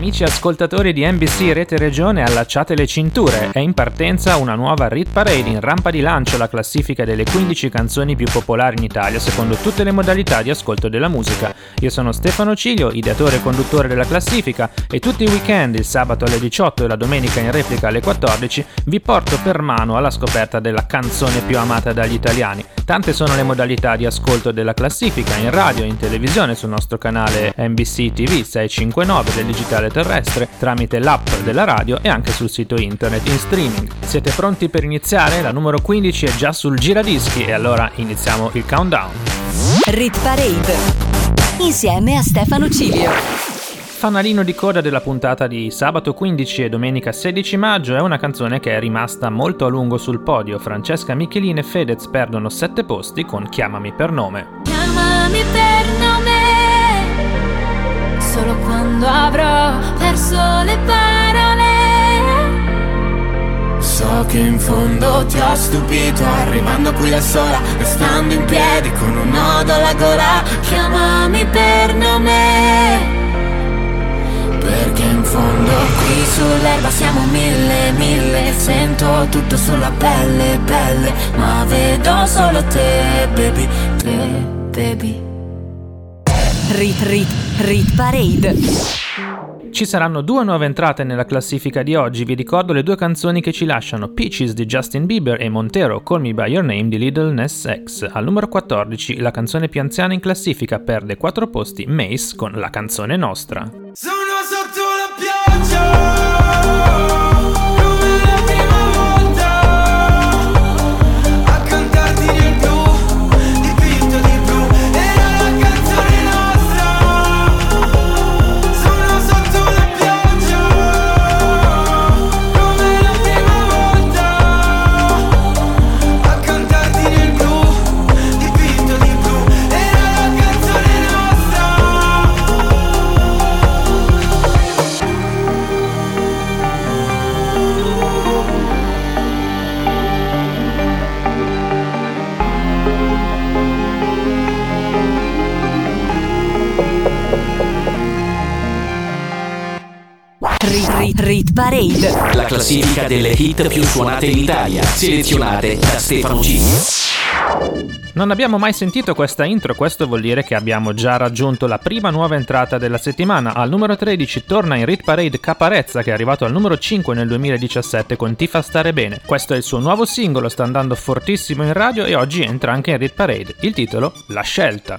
Amici ascoltatori di NBC Rete Regione, allacciate le cinture. È in partenza una nuova Rit Parade in rampa di lancio alla classifica delle 15 canzoni più popolari in Italia secondo tutte le modalità di ascolto della musica. Io sono Stefano Ciglio, ideatore e conduttore della classifica e tutti i weekend, il sabato alle 18 e la domenica in replica alle 14, vi porto per mano alla scoperta della canzone più amata dagli italiani. Tante sono le modalità di ascolto della classifica in radio e in televisione sul nostro canale NBC TV 659 del digitale terrestre, tramite l'app della radio e anche sul sito internet in streaming. Siete pronti per iniziare? La numero 15 è già sul giradischi e allora iniziamo il countdown. Rit Parade. Insieme a Stefano Cilio. Fanalino di coda della puntata di sabato 15 e domenica 16 maggio è una canzone che è rimasta molto a lungo sul podio. Francesca Michelin e Fedez perdono 7 posti con Chiamami per nome. Chiamami per nome, solo quando avrò perso le parole. So che in fondo ti ho stupito Arrivando qui da sola Restando in piedi con un nodo alla gola Chiamami per nome. Perché in fondo Qui sull'erba siamo mille, mille Sento tutto sulla pelle, pelle Ma vedo solo te, baby Te, baby Rit Rit Rit Parade. Ci saranno due nuove entrate nella classifica di oggi, vi ricordo le due canzoni che ci lasciano, Peaches di Justin Bieber e Montero, Call Me By Your Name di Little Ness X. Al numero 14 la canzone più anziana in classifica perde 4 posti, Mace con La canzone nostra. Rit Rit Rit Parade. La classifica delle hit più suonate in Italia. Selezionate da Stefano Cilio. Non abbiamo mai sentito questa intro, questo vuol dire che abbiamo già raggiunto la prima nuova entrata della settimana. Al numero 13 torna in Rit Parade Caparezza che è arrivato al numero 5 nel 2017 con Ti fa stare bene. Questo è il suo nuovo singolo, sta andando fortissimo in radio e oggi entra anche in Rit Parade. Il titolo La scelta.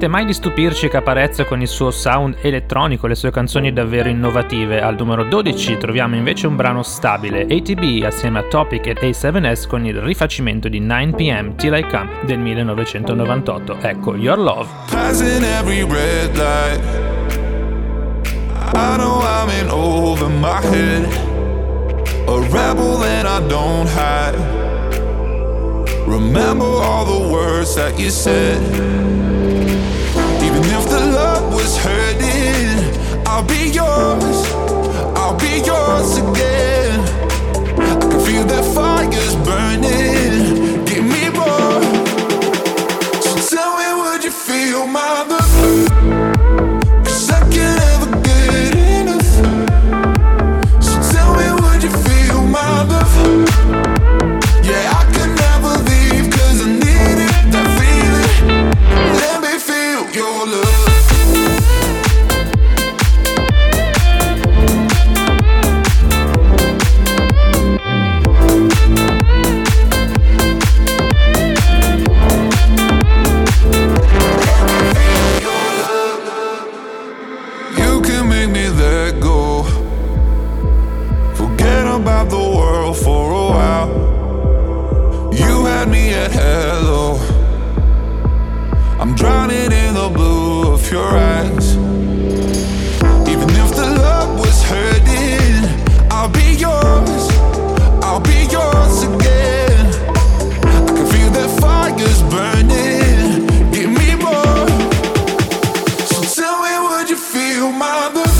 NBC Non smette mai di stupirci Caparezza con il suo sound elettronico e le sue canzoni davvero innovative. Al numero 12 troviamo invece un brano stabile, ATB assieme a Topic e A7S con il rifacimento di 9pm Till I Come del 1998. Ecco, Your Love. Passing every red light. I know I'm in over my head. A rebel that I don't hide. Remember all the words that you said. Was hurting, I'll be yours. I'll be yours again. I can feel that fire's burning. Your eyes. Even if the love was hurting, I'll be yours. I'll be yours again. I can feel that fire's burning. Give me more. So tell me, would you feel my love?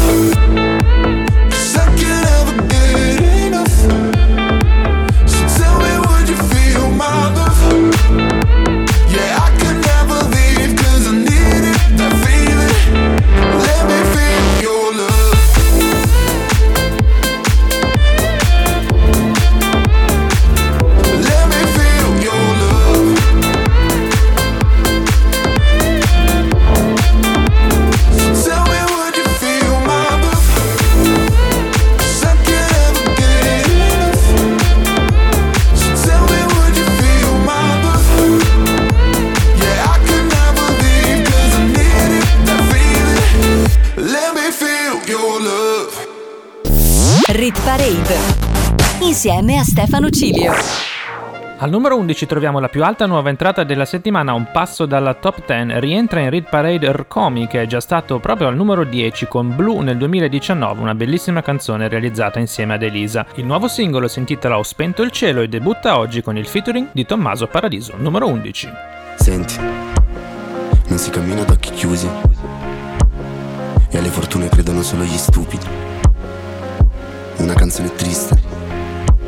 Insieme a Stefano Cilio. Al numero 11 troviamo la più alta nuova entrata della settimana, a un passo dalla top 10, rientra in Read Parade Rkomi che è già stato proprio al numero 10 con Blue nel 2019, una bellissima canzone realizzata insieme ad Elisa. Il nuovo singolo si intitola Ho spento il cielo e debutta oggi con il featuring di Tommaso Paradiso, numero 11. Senti, non si cammina ad occhi chiusi. E alle fortune credono solo gli stupidi. Una canzone triste,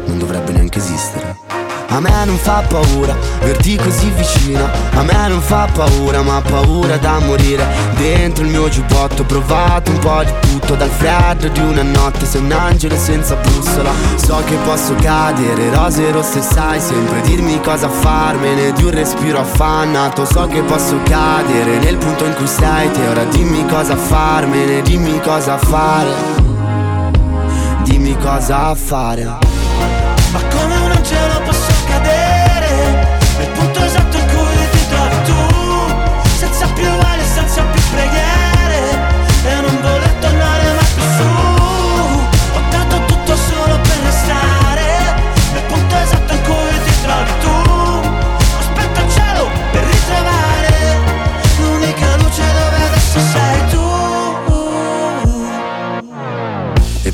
non dovrebbe neanche esistere. A me non fa paura, verti così vicina. A me non fa paura, ma paura da morire. Dentro il mio giubbotto ho provato un po' di tutto Dal freddo di una notte sei un angelo senza bussola. So che posso cadere, rose rosse sai sempre Dirmi cosa farmene. Di un respiro affannato So che posso cadere. Nel punto in cui sei te Ora dimmi cosa farmene, dimmi cosa fare. Dimmi cosa fare Ma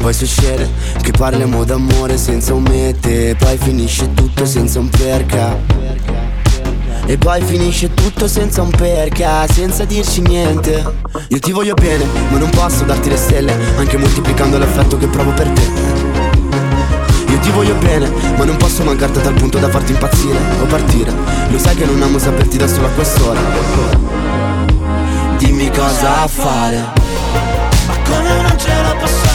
poi succede che parliamo d'amore senza un mete poi finisce tutto senza un perché. E poi finisce tutto senza un perché, senza dirci niente. Io ti voglio bene, ma non posso darti le stelle Anche moltiplicando l'affetto che provo per te. Io ti voglio bene, ma non posso mancarti tal punto da farti impazzire o partire. Lo sai che non amo saperti da solo a quest'ora. Dimmi cosa fare. Ma come un angelo posso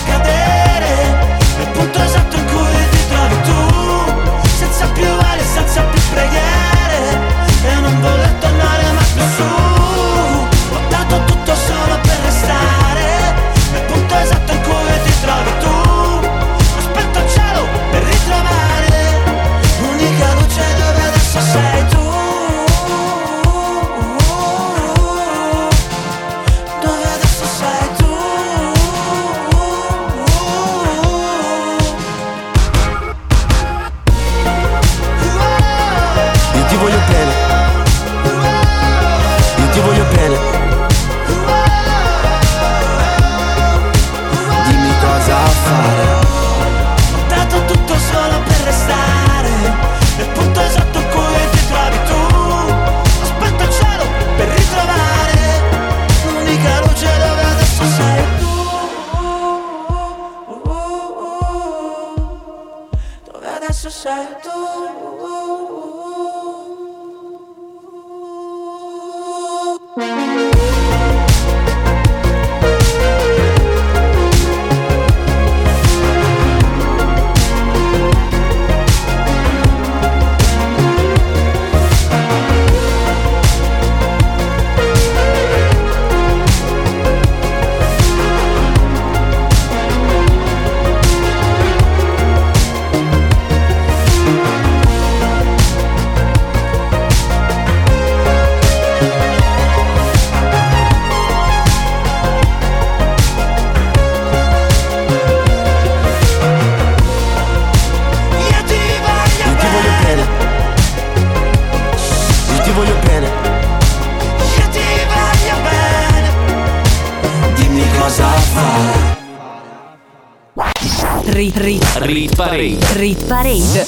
rit, Parade. rit parade.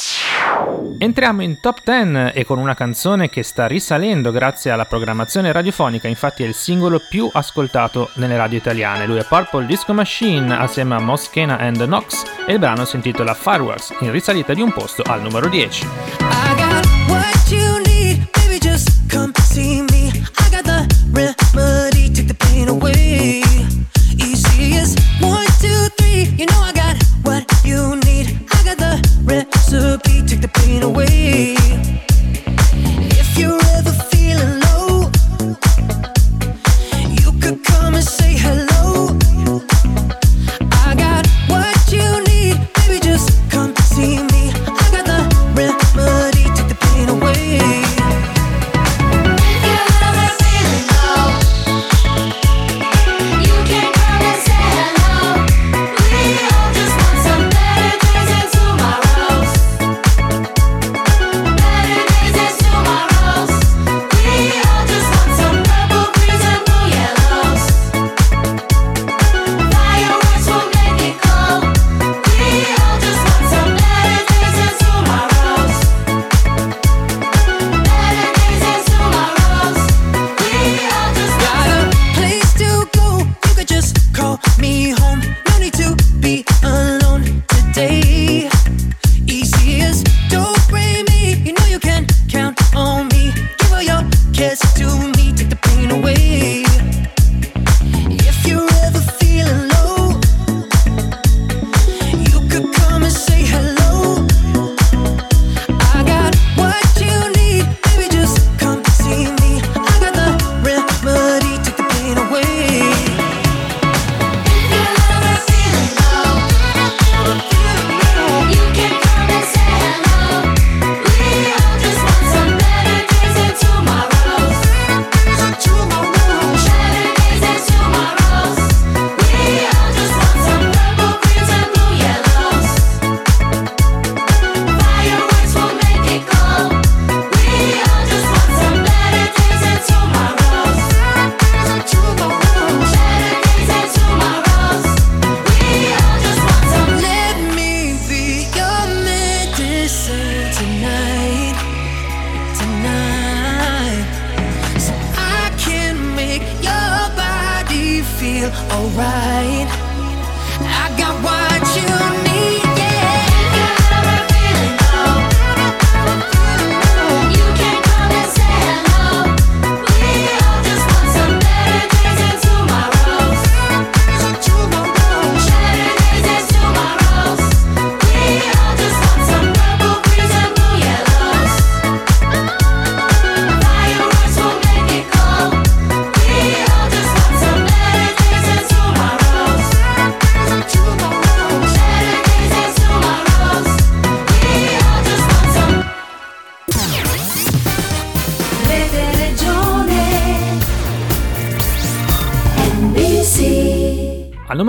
Entriamo in top 10 e con una canzone che sta risalendo grazie alla programmazione radiofonica, infatti è il singolo più ascoltato nelle radio italiane. Lui è Purple Disco Machine assieme a Moschena and the Knox e il brano si intitola Fireworks, in risalita di un posto al numero 10. I got what you need, baby, just come see me. I got the remedy, take the pain away. Easy as one, two, three. You know I take the pain away.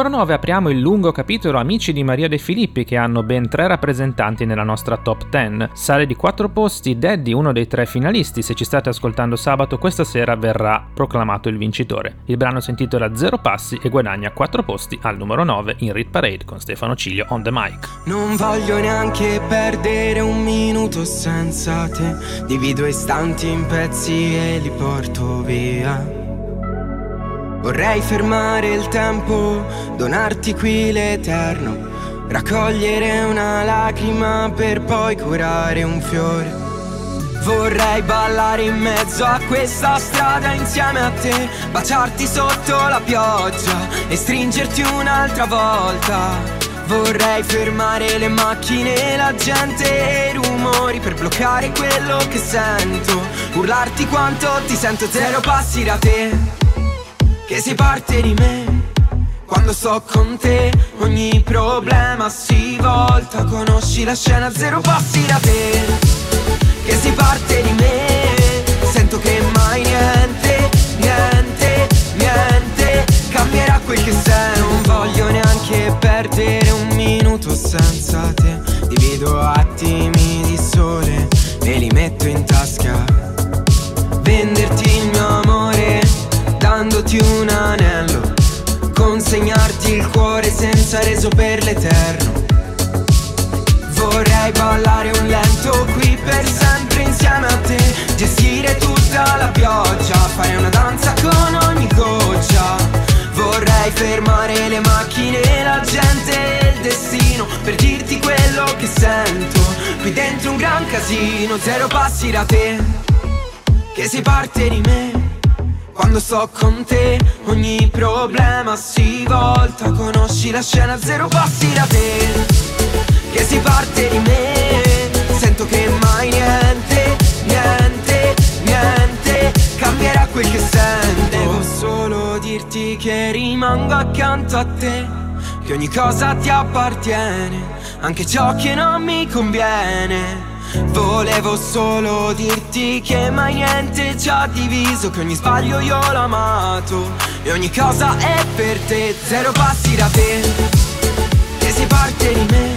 Numero 9 apriamo il lungo capitolo Amici di Maria De Filippi che hanno ben tre rappresentanti nella nostra top 10. Sale di 4 posti Daddy, uno dei tre finalisti. Se ci state ascoltando sabato, questa sera verrà proclamato il vincitore. Il brano si intitola Zero Passi e guadagna 4 posti al numero 9 in Rit Parade con Stefano Ciglio on the mic. Non voglio neanche perdere un minuto senza te. Divido istanti in pezzi e li porto via. Vorrei fermare il tempo, donarti qui l'eterno. Raccogliere una lacrima per poi curare un fiore. Vorrei ballare in mezzo a questa strada insieme a te, baciarti sotto la pioggia e stringerti un'altra volta. Vorrei fermare le macchine, la gente e i rumori per bloccare quello che sento. Urlarti quanto ti sento, zero passi da te. Che si parte di me. Quando sto con te, ogni problema si volta. Conosci la scena, zero passi da te. Che si parte di me. Sento che mai niente, niente, niente cambierà quel che sei. Non voglio neanche perdere un minuto senza te. Divido attimi di sole e li metto in tasca. Venderti dandoti un anello. Consegnarti il cuore senza reso per l'eterno. Vorrei ballare un lento qui per sempre insieme a te Gestire tutta la pioggia, fare una danza con ogni goccia Vorrei fermare le macchine, la gente e il destino Per dirti quello che sento Qui dentro un gran casino, zero passi da te Che si parte di me quando sto con te ogni problema si volta. Conosci la scena, zero passi da te Che si parte di me. Sento che mai niente, niente, niente Cambierà quel che sento Devo solo dirti che rimango accanto a te Che ogni cosa ti appartiene Anche ciò che non mi conviene Volevo solo dirti che mai niente ci ha diviso Che ogni sbaglio io l'ho amato. E ogni cosa è per te Zero passi da te Che si parte di me.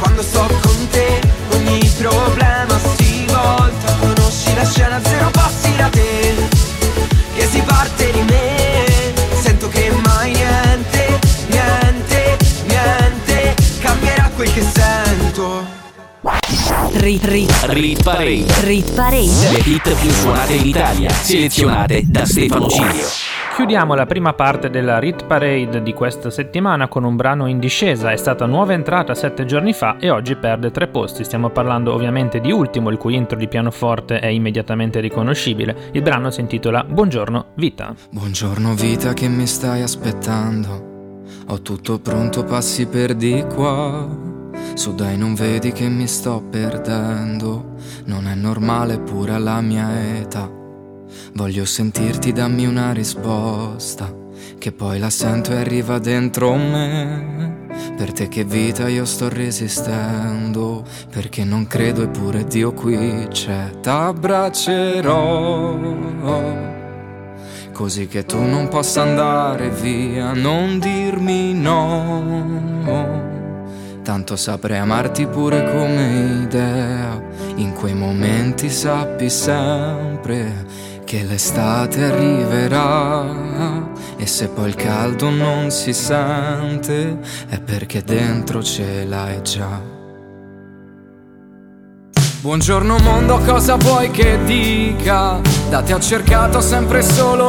Quando sto con te Ogni problema si volta. Conosci la scena Zero passi da te Che si parte di me. Sento che mai niente Niente, niente Cambierà quel che sento Rit, rit, Rit Parade. rit parade. Le hit più suonate in Italia, selezionate da Stefano Cilio. Chiudiamo la prima parte della Rit Parade di questa settimana con un brano in discesa, è stata nuova entrata sette giorni fa e oggi perde tre posti. Stiamo parlando ovviamente di Ultimo, il cui intro di pianoforte è immediatamente riconoscibile. Il brano si intitola Buongiorno Vita. Buongiorno vita che mi stai aspettando. Ho tutto pronto, passi per di qua. Su dai, non vedi che mi sto perdendo. Non è normale pure alla mia età. Voglio sentirti, dammi una risposta. Che poi la sento e arriva dentro me. Per te che vita io sto resistendo. Perché non credo eppure Dio qui c'è. T'abbraccerò. Così che tu non possa andare via, non dirmi no. Tanto saprei amarti pure come idea. In quei momenti sappi sempre che l'estate arriverà. E se poi il caldo non si sente, è perché dentro ce l'hai già. Buongiorno mondo, cosa vuoi che dica? Da te ho cercato sempre solo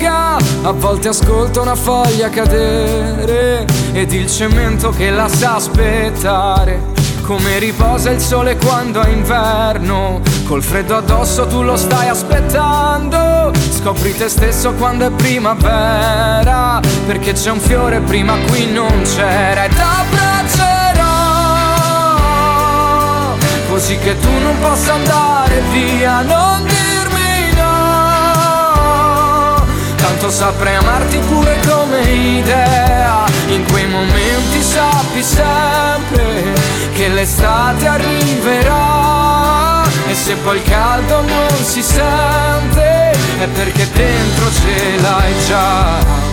fuga. A volte ascolto una foglia cadere Ed il cemento che la sa aspettare come riposa il sole quando è inverno Col freddo addosso tu lo stai aspettando Scopri te stesso quando è primavera Perché c'è un fiore prima qui non c'era E t'abbraccerò Così che tu non possa andare via Non dirmi Saprei amarti pure come idea In quei momenti sappi sempre che l'estate arriverà e se poi il caldo non si sente è perché dentro ce l'hai già.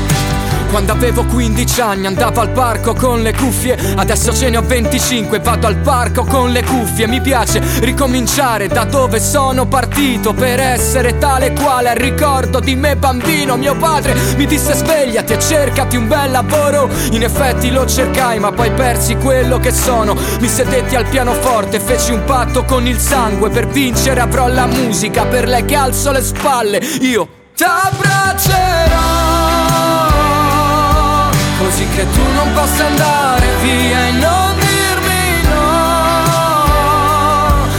Quando avevo 15 anni andavo al parco con le cuffie. Adesso ce ne ho 25 vado al parco con le cuffie. Mi piace ricominciare da dove sono partito Per essere tale quale. Al ricordo di me bambino Mio padre mi disse svegliati e cercati un bel lavoro. In effetti lo cercai ma poi persi quello che sono. Mi sedetti al pianoforte feci un patto con il sangue. Per vincere avrò la musica Per lei che alzo le spalle. Io t'abbraccerò possa andare via e non dirmi no.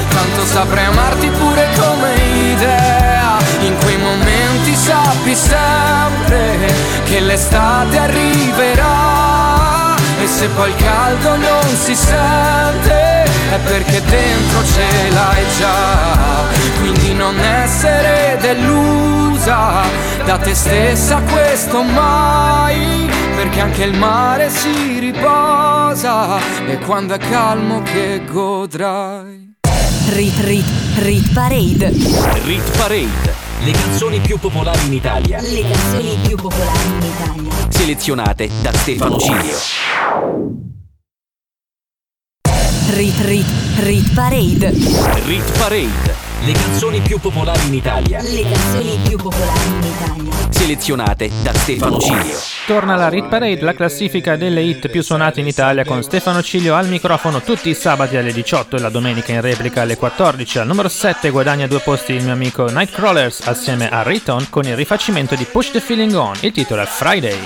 Tanto saprei amarti pure come idea. In quei momenti sappi sempre Che l'estate arriverà. E se poi il caldo non si sente È perché dentro ce l'hai già Quindi non essere delusa Da te stessa questo mai perché anche il mare si riposa e quando è calmo che godrai. Rit Rit Rit Parade. Rit Parade. Le canzoni più popolari in Italia. Le canzoni più popolari in Italia. Selezionate da Stefano Cilio. Rit Rit Rit Parade. Rit Parade. Le canzoni più popolari in Italia. Le canzoni più popolari in Italia. Selezionate da Stefano Cilio. Torna la Rit Parade, la classifica delle hit più suonate in Italia con Stefano Ciglio al microfono tutti i sabati alle 18 e la domenica in replica alle 14. Al numero 7 guadagna due posti il mio amico Nightcrawlers assieme a Riton con il rifacimento di Push the Feeling On. Il titolo è Friday.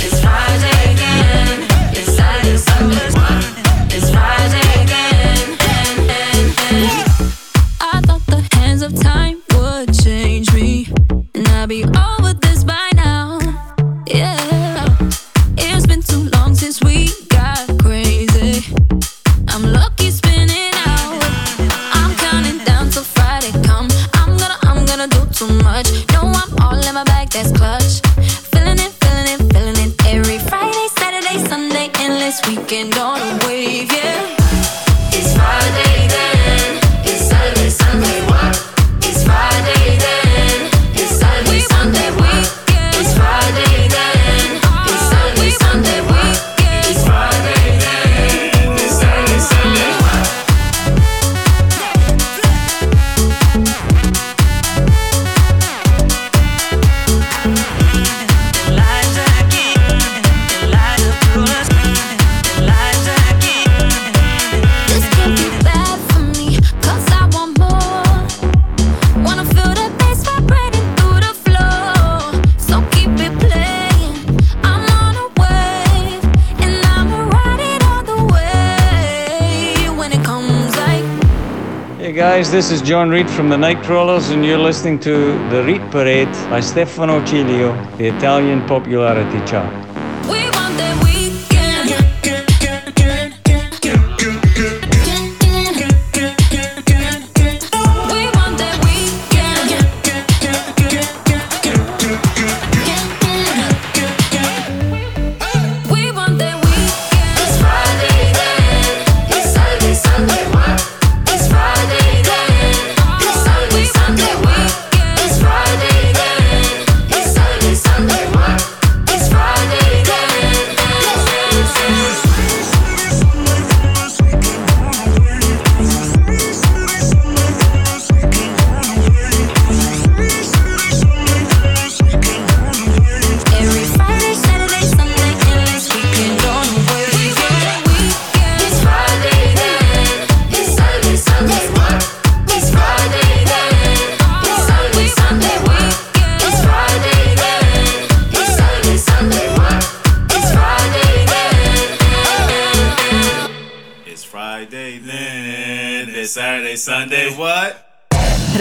It's Friday again. It's I thought the hands of time this is John Reed from the Nightcrawlers, and you're listening to The Reed Parade by Stefano Cilio, the Italian popularity chart.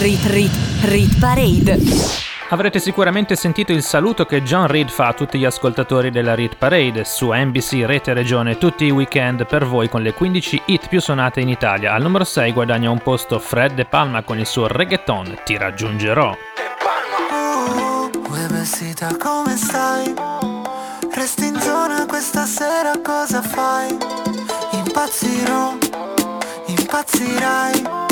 Rit Rit Rit Parade. Avrete sicuramente sentito il saluto che John Reed fa a tutti gli ascoltatori della Reed Parade su NBC Rete Regione tutti i weekend per voi con le 15 hit più suonate in Italia. Al numero 6 guadagna un posto Fred De Palma con il suo reggaeton Ti raggiungerò. Uè vestita come stai? Resti in zona questa sera cosa fai? Impazzirò, impazzirai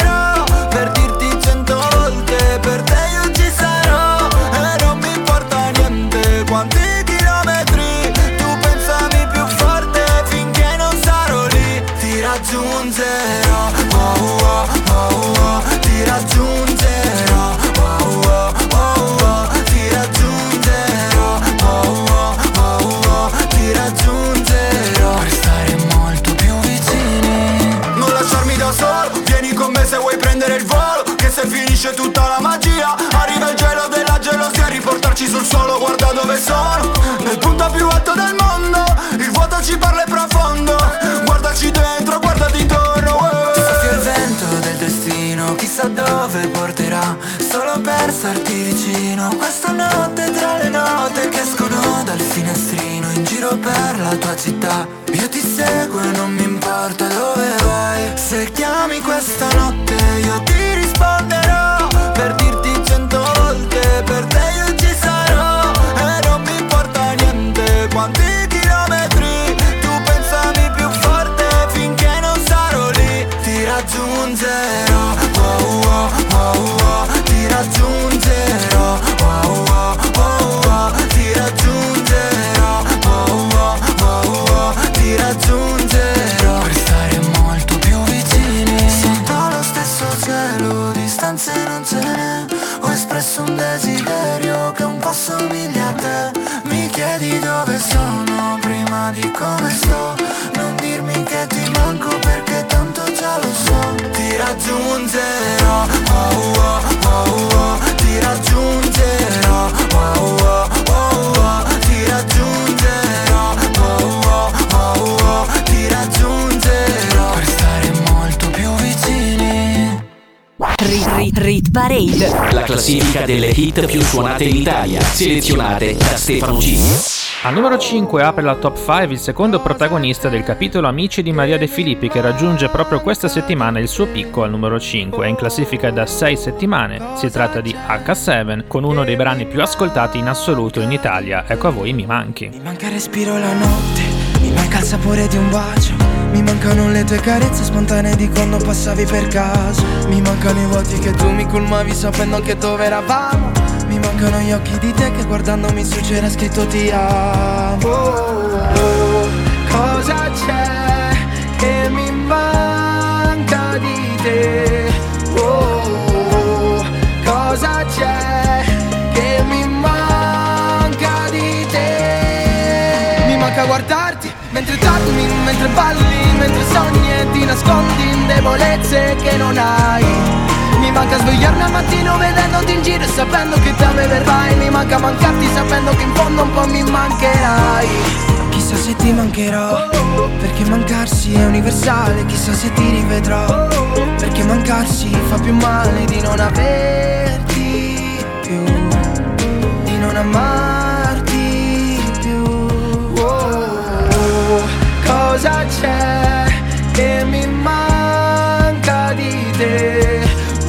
raggiungerò oh, oh, oh, Ti raggiungerò oh, oh, oh, oh, Ti raggiungerò oh, oh, oh, oh, Ti raggiungerò. Per stare molto più vicini. Non lasciarmi da solo Vieni con me se vuoi prendere il volo Che se finisce tutta la magia Arriva il gelo della gelosia Riportarci sul suolo guarda dove sono. Nel punto più alto del mondo Il vuoto ci parla e profondo Guardaci dentro, guardati intorno Ti soffia il vento del destino Chissà dove porterà Solo per starti vicino. Questa notte tra le note Che escono dal finestrino In giro per la tua città. Io ti seguo e non mi importa dove vai. Se chiami questa notte Io ti Prima di come sto. Non dirmi che ti manco Perché tanto già lo so. Ti raggiungerò oh, oh, oh, oh, Ti raggiungerò oh, oh, oh, oh, Ti raggiungerò oh, oh, oh, oh, Ti raggiungerò. Per stare molto più vicini. Rit Rit Rit Parade. La classifica delle hit più suonate in Italia, selezionate da Stefano G. Al numero 5 apre la top 5 il secondo protagonista del capitolo Amici di Maria De Filippi che raggiunge proprio questa settimana il suo picco al numero 5. È in classifica da 6 settimane. Si tratta di H7 con uno dei brani più ascoltati in assoluto in Italia. Ecco a voi Mi Manchi. Mi manca il respiro la notte, mi manca il sapore di un bacio, mi mancano le tue carezze spontanee di quando passavi per caso, mi mancano i vuoti che tu mi colmavi sapendo anche dove eravamo, mi mancano gli occhi di te che guardandomi su c'era scritto ti amo. Oh, cosa c'è che mi manca di te? Oh, cosa c'è che mi manca di te? Mi manca guardarti dormi, mentre balli, mentre sogni e ti nascondi in debolezze che non hai. Mi manca svegliarmi al mattino vedendoti in giro e sapendo che da me verrai. Mi manca mancarti sapendo che in fondo un po' mi mancherai. Chissà se ti mancherò Perché mancarsi è universale. Chissà se ti rivedrò Perché mancarsi fa più male di non averti più Di non amarti Cosa c'è che mi manca di te?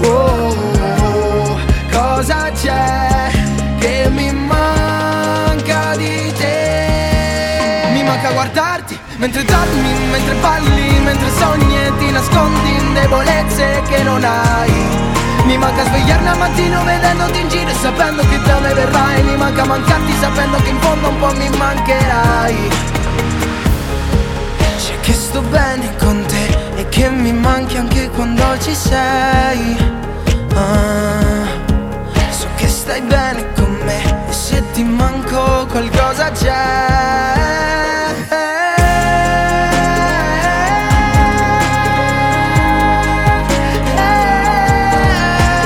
Oh, cosa c'è che mi manca di te? Mi manca guardarti mentre dormi, mentre balli, mentre sogni e ti nascondi in debolezze che non hai. Mi manca svegliarmi al mattino vedendoti in giro e sapendo che da me verrai. Mi manca mancarti sapendo che in fondo un po' mi mancherai. Sto bene con te e che mi manchi anche quando ci sei. Ah, so che stai bene con me e se ti manco qualcosa c'è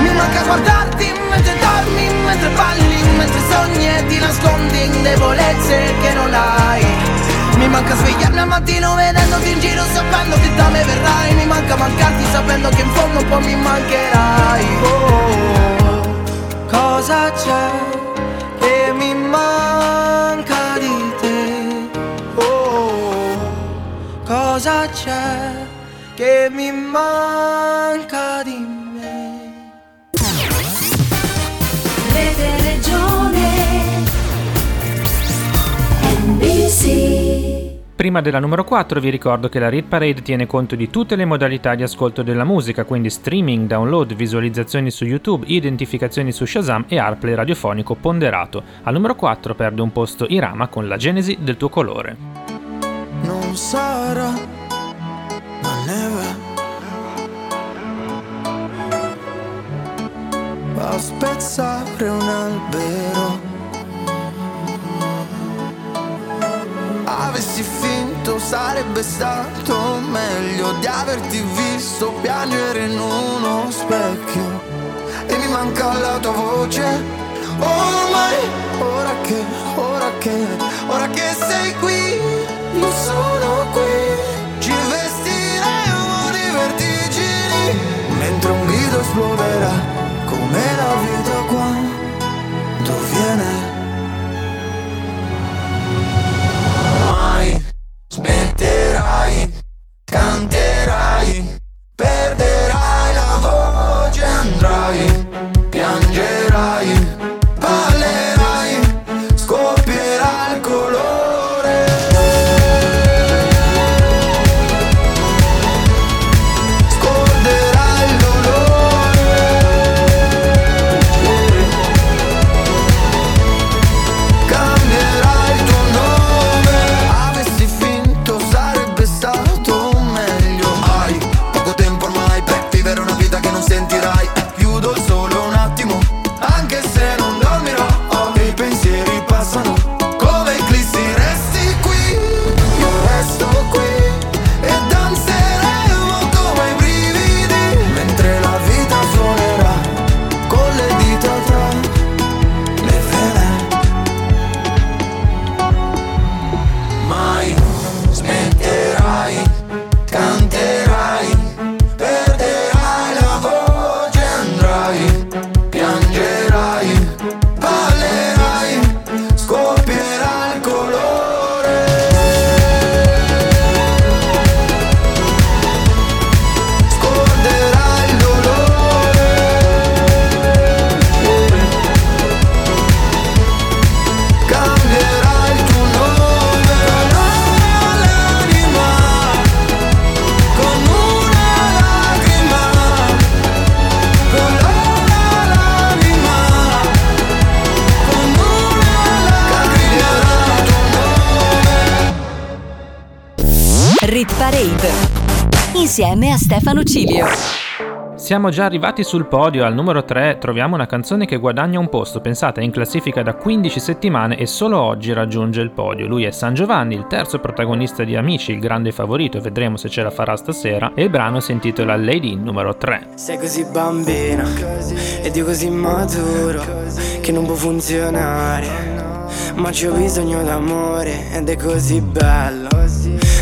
Mi manca guardarti mentre dormi, mentre balli, mentre sogni e ti nascondi debolezze che non hai Mi manca svegliarmi al mattino vedendoti in giro sapendo che da me verrai. Mi manca mancarti sapendo che in fondo un po' mi mancherai. Oh, cosa c'è che mi manca di te? Oh, cosa c'è che mi manca Prima della numero 4 vi ricordo che la Read Parade tiene conto di tutte le modalità di ascolto della musica, quindi streaming, download, visualizzazioni su YouTube, identificazioni su Shazam e AirPlay radiofonico ponderato. Al numero 4 perde un posto Irama con la genesi del tuo colore. Non sarà, ma neve. A spezzare un albero. Avessi finto sarebbe stato meglio di averti visto piangere in uno specchio. E mi manca la tua voce. Ormai, ora che, ora che, ora che sei qui, io sono qui. Ci vestiremo di vertigini mentre un grido esploderà come la vita smetterai, canterai, insieme a Stefano Cilio. Siamo già arrivati sul podio, al numero 3 troviamo una canzone che guadagna un posto, pensate è in classifica da 15 settimane e solo oggi raggiunge il podio. Lui è San Giovanni, il terzo protagonista di Amici, il grande favorito, vedremo se ce la farà stasera, e il brano si intitola Lady numero 3. Sei così bambina ed io così maturo che non può funzionare. Ma c'ho bisogno d'amore ed è così bello.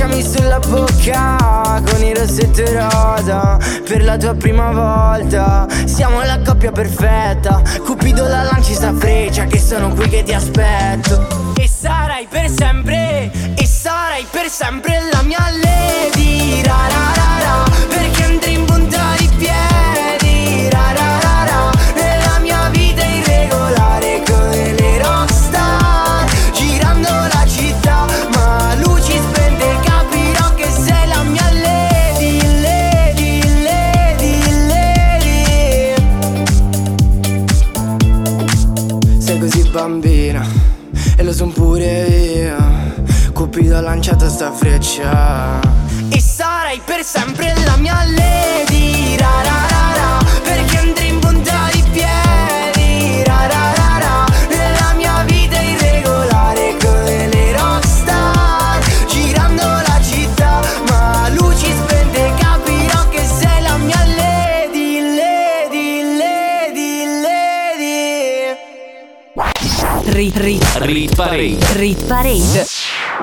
Baciami sulla bocca con il rossetto rosa Per la tua prima volta. Siamo la coppia perfetta. Cupido la lanci sta freccia Che sono qui che ti aspetto. E sarai per sempre E sarai per sempre la mia lady. Ra, ra, ra, sta freccia. E sarai per sempre la mia lady ra, ra, ra, ra, Perché andrei in punta di piedi ra, ra, ra, ra, Nella mia vita irregolare come le rockstar. Girando la città ma a luci spente Capirò che sei la mia lady, lady, lady, lady. Rit, rit, Rit Parade. rit parade.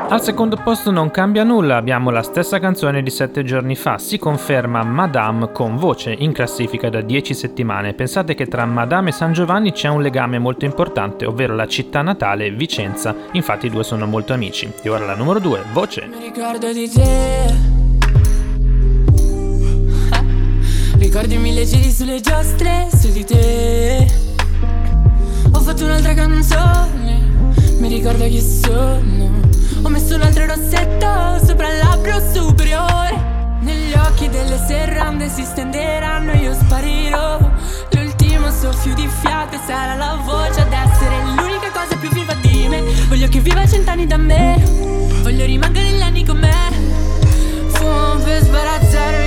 Al secondo posto non cambia nulla, abbiamo la stessa canzone di sette giorni fa, si conferma Madame con voce in classifica da 10 settimane. Pensate che tra Madame e San Giovanni c'è un legame molto importante, ovvero la città natale Vicenza, infatti i due sono molto amici. E ora la numero 2, voce. Mi ricordo di te Ricordi mille giri sulle giostre su di te Ho fatto un'altra canzone Mi ricordo chi sono Ho messo un altro rossetto sopra il labbro superiore. Negli occhi delle serrande si stenderanno io sparirò. L'ultimo soffio di fiato sarà la voce ad essere l'unica cosa più viva di me. Voglio che viva cent'anni da me. Voglio rimanere gli anni con me. Fumo per sbarazzarmi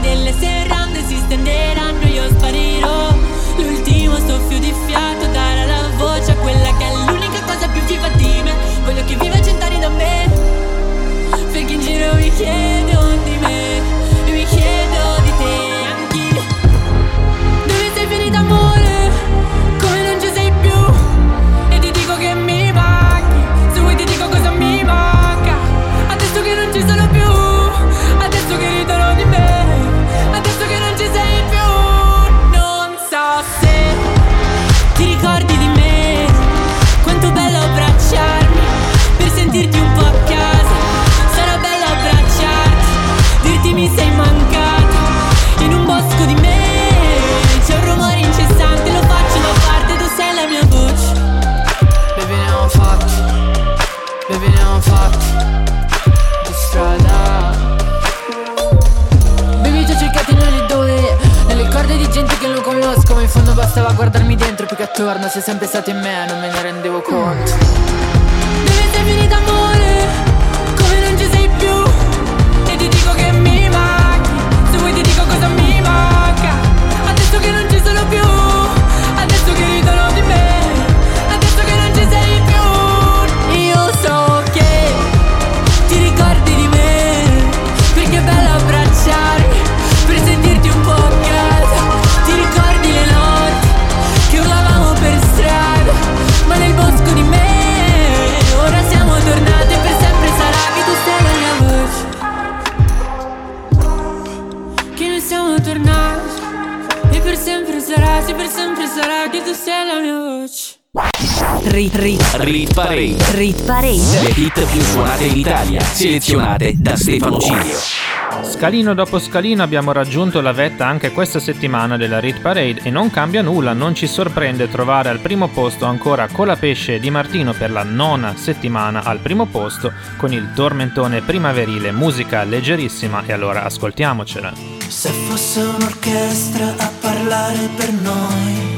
delle serrande si stenderanno Io sparirò. L'ultimo soffio di fiato Darà la voce a quella che è l'unica cosa più viva di me. Voglio che viva cent'anni da me. Perché in giro mi chiedo bastava guardarmi dentro Più che attorno sei sempre stato in me Non me ne rendevo conto rit, Parade. rit parade. Le hit più suonate in Italia, selezionate da Stefano Cilio. Scalino dopo scalino abbiamo raggiunto la vetta anche questa settimana della Rit Parade e non cambia nulla, non ci sorprende trovare al primo posto ancora Colapesce Di Martino per la nona settimana al primo posto con il tormentone primaverile, musica leggerissima e allora ascoltiamocela. Se fosse un'orchestra a parlare per noi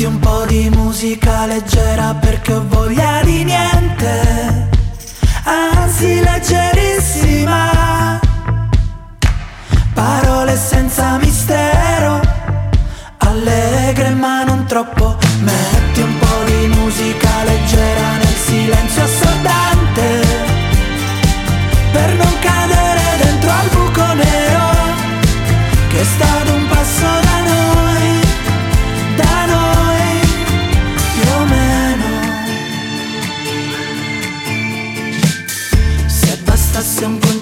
Metti un po' di musica leggera perché ho voglia di niente, anzi leggerissima. Parole senza mistero, allegre ma non troppo. Metti un po' di musica leggera nel silenzio assordante per non cadere dentro al buco nero che sta ad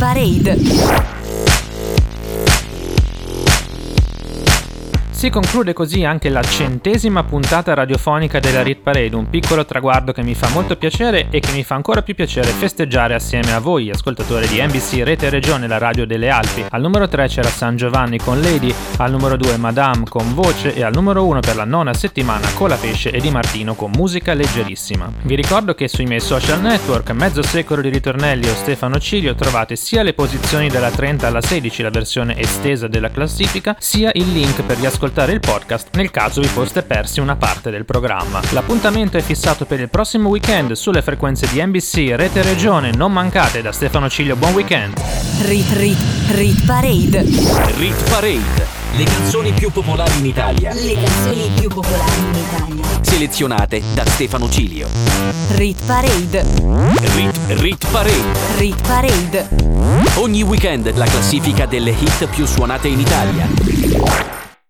parade. Si conclude così anche la centesima puntata radiofonica della Rit Parade, un piccolo traguardo che mi fa molto piacere e che mi fa ancora più piacere festeggiare assieme a voi, ascoltatori di NBC Rete Regione, la radio delle Alpi. Al numero 3 c'era San Giovanni con Lady, al numero 2 Madame con Voce e al numero 1 per la nona settimana Colapesce e Di Martino con musica leggerissima. Vi ricordo che sui miei social network, mezzo secolo di ritornelli o Stefano Cilio, trovate sia le posizioni dalla 30 alla 16, la versione estesa della classifica, sia il link per riascoltare il podcast nel caso vi foste persi una parte del programma. L'appuntamento è fissato per il prossimo weekend sulle frequenze di NBC Rete Regione, non mancate da Stefano Ciglio, buon weekend! Rit, rit, rit parade. Rit Parade. Le canzoni più popolari in Italia. Le canzoni più popolari in Italia. Selezionate da Stefano Cilio. Rit parade. Rit, Rit Parade. Rit parade. Ogni weekend la classifica delle hit più suonate in Italia.